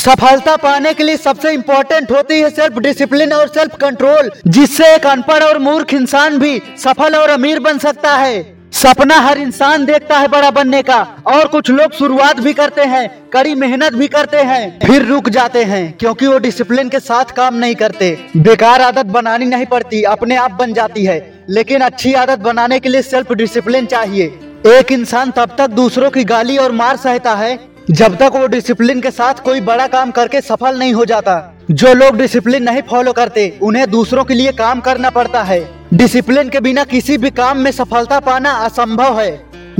सफलता पाने के लिए सबसे इम्पोर्टेंट होती है सेल्फ डिसिप्लिन और सेल्फ कंट्रोल जिससे एक अनपढ़ और मूर्ख इंसान भी सफल और अमीर बन सकता है। सपना हर इंसान देखता है बड़ा बनने का, और कुछ लोग शुरुआत भी करते हैं, कड़ी मेहनत भी करते हैं, फिर रुक जाते हैं, क्योंकि वो डिसिप्लिन के साथ काम नहीं करते। बेकार आदत बनानी नहीं पड़ती, अपने आप बन जाती है, लेकिन अच्छी आदत बनाने के लिए सेल्फ डिसिप्लिन चाहिए। एक इंसान तब तक दूसरों की गाली और मार सहता है जब तक वो डिसिप्लिन के साथ कोई बड़ा काम करके सफल नहीं हो जाता, जो लोग डिसिप्लिन नहीं फॉलो करते, उन्हें दूसरों के लिए काम करना पड़ता है। डिसिप्लिन के बिना किसी भी काम में सफलता पाना असंभव है।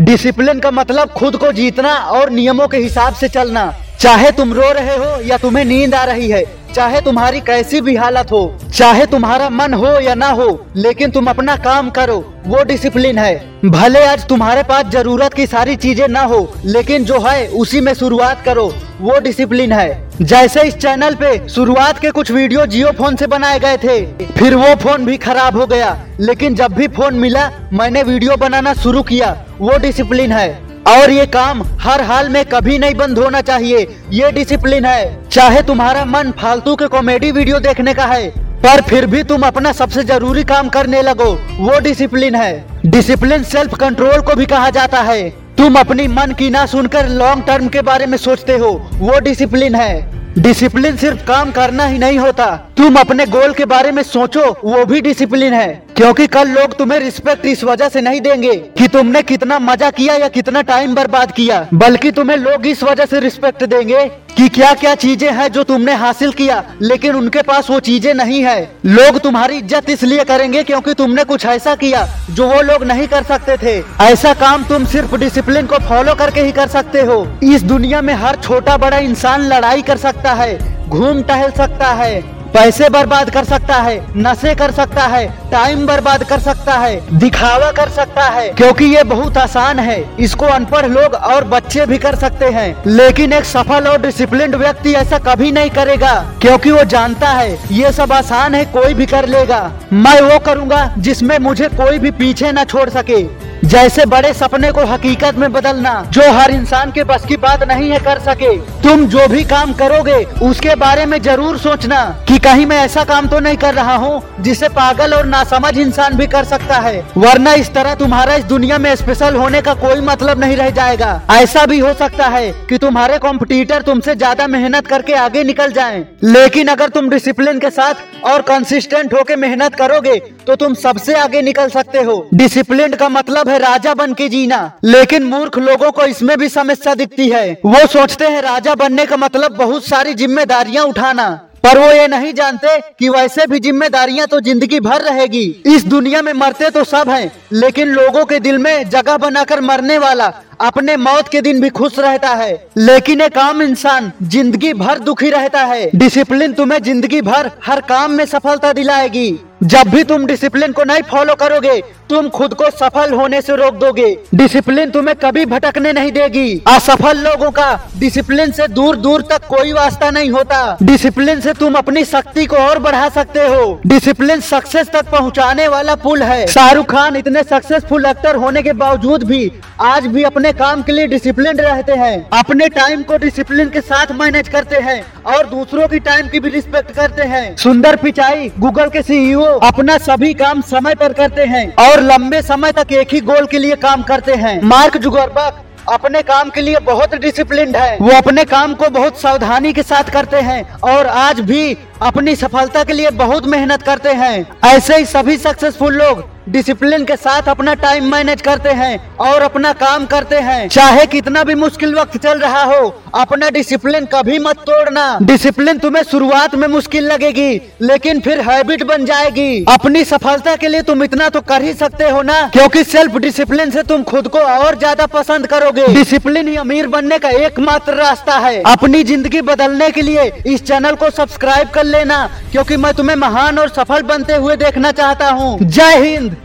डिसिप्लिन का मतलब खुद को जीतना और नियमों के हिसाब से चलना। चाहे तुम रो रहे हो या तुम्हें नींद आ रही है चाहे तुम्हारी कैसी भी हालत हो, चाहे तुम्हारा मन हो या ना हो, लेकिन तुम अपना काम करो, वो डिसिप्लिन है। भले आज तुम्हारे पास ज़रूरत की सारी चीज़ें ना हो, लेकिन जो है, उसी में शुरुआत करो, वो डिसिप्लिन है। जैसे इस चैनल पे शुरुआत के कुछ वीडियो जियो फ़ोन से बनाए गए थे, फिर वो फ़ोन भी खराब हो गया, लेकिन जब भी फ़ोन मिला, मैंने वीडियो बनाना शुरू किया, वो डिसिप्लिन है। और ये काम हर हाल में कभी नहीं बंद होना चाहिए। ये डिसिप्लिन है। चाहे तुम्हारा मन फालतू के कॉमेडी वीडियो देखने का है, पर फिर भी तुम अपना सबसे ज़रूरी काम करने लगो। वो डिसिप्लिन है। डिसिप्लिन सेल्फ कंट्रोल को भी कहा जाता है। तुम अपनी मन की ना सुनकर लॉन्ग टर्म के बारे में सोचते हो। वो डिसिप्लिन है। डिसिप्लिन सिर्फ़ काम करना ही नहीं होता। तुम अपने गोल के बारे में सोचो, वो भी डिसिप्लिन है। क्योंकि कल लोग तुम्हें रिस्पेक्ट इस वजह से नहीं देंगे कि तुमने कितना मज़ा किया या कितना टाइम बर्बाद किया, बल्कि तुम्हें लोग इस वजह से रिस्पेक्ट देंगे कि क्या क्या चीज़ें हैं जो तुमने हासिल किया, लेकिन उनके पास वो चीज़ें नहीं है। लोग तुम्हारी इज़्ज़त इसलिए करेंगे क्योंकि तुमने कुछ ऐसा किया जो वो लोग नहीं कर सकते थे। ऐसा काम तुम सिर्फ़ डिसिप्लिन को फॉलो करके ही कर सकते हो। इस दुनिया में हर छोटा बड़ा इंसान लड़ाई कर सकता है, घूम टहल सकता है पैसे बर्बाद कर सकता है, नशे कर सकता है टाइम बर्बाद कर सकता है, दिखावा कर सकता है, क्योंकि ये बहुत आसान है। इसको अनपढ़ लोग और बच्चे भी कर सकते हैं। लेकिन एक सफल और डिसिप्लिन व्यक्ति ऐसा कभी नहीं करेगा, क्योंकि वो जानता है, ये सब आसान है, कोई भी कर लेगा। मैं वो करूँगा जिसमें मुझे कोई भी पीछे न छोड़ सके। जैसे बड़े सपने को हकीकत में बदलना, जो हर इंसान के बस की बात नहीं है कर सके। तुम जो भी काम करोगे, उसके बारे में ज़रूर सोचना कि कहीं मैं ऐसा काम तो नहीं कर रहा हूँ, जिसे पागल और नासमझ इंसान भी कर सकता है। वरना इस तरह तुम्हारा इस दुनिया में स्पेशल होने का कोई मतलब नहीं रह जाएगा। ऐसा भी हो सकता है कि तुम्हारे कॉम्पिटिटर तुमसे ज़्यादा मेहनत करके आगे निकल जाएँ। लेकिन अगर तुम डिसिप्लिन के साथ और कंसिस्टेंट होके मेहनत करोगे तो तुम सबसे आगे निकल सकते हो। डिसिप्लिन का मतलब है राजा बन के जीना। लेकिन मूर्ख लोगों को इसमें भी समस्या दिखती है। वो सोचते हैं राजा बनने का मतलब बहुत सारी जिम्मेदारियाँ उठाना। पर वो ये नहीं जानते कि वैसे भी जिम्मेदारियाँ तो ज़िंदगी भर रहेगी। इस दुनिया में मरते तो सब हैं, लेकिन लोगों के दिल में जगह बनाकर मरने वाला अपने मौत के दिन भी खुश रहता है। लेकिन एक आम इंसान ज़िंदगी भर दुखी रहता है। डिसिप्लिन तुम्हें ज़िंदगी भर हर काम में सफलता दिलाएगी। जब भी तुम डिसिप्लिन को नहीं फॉलो करोगे, तुम खुद को सफल होने से रोक दोगे। डिसिप्लिन तुम्हें कभी भटकने नहीं देगी। असफल लोगों का डिसिप्लिन से दूर दूर तक कोई वास्ता नहीं होता। डिसिप्लिन से तुम अपनी शक्ति को और बढ़ा सकते हो। डिसिप्लिन सक्सेस तक पहुँचाने वाला पुल है। शाहरुख खान इतने सक्सेसफुल एक्टर होने के बावजूद भी आज भी अपने काम के लिए डिसिप्लिन रहते हैं। अपने टाइम को डिसिप्लिन के साथ मैनेज करते हैं और दूसरों की टाइम की भी रिस्पेक्ट करते हैं। सुंदर पिचाई गूगल के सीईओ अपना सभी काम समय पर करते हैं और लंबे समय तक एक ही गोल के लिए काम करते हैं। मार्क जुगरबर्ग अपने काम के लिए बहुत डिसिप्लिन है। वो अपने काम को बहुत सावधानी के साथ करते हैं और आज भी अपनी सफलता के लिए बहुत मेहनत करते हैं। ऐसे ही सभी सक्सेसफुल लोग डिसिप्लिन के साथ अपना टाइम मैनेज करते हैं और अपना काम करते हैं। चाहे कितना भी मुश्किल वक्त चल रहा हो, अपना डिसिप्लिन कभी मत तोड़ना। डिसिप्लिन तुम्हें शुरुआत में मुश्किल लगेगी, लेकिन फिर हैबिट बन जाएगी। अपनी सफलता के लिए तुम इतना तो कर ही सकते हो ना? क्योंकि सेल्फ डिसिप्लिन से तुम खुद को और ज़्यादा पसंद करोगे। डिसिप्लिन ही अमीर बनने का एकमात्र रास्ता है। अपनी ज़िंदगी बदलने के लिए इस चैनल को सब्सक्राइब कर लेना क्योंकि मैं तुम्हें महान और सफल बनते हुए देखना चाहता हूँ। जय हिंद।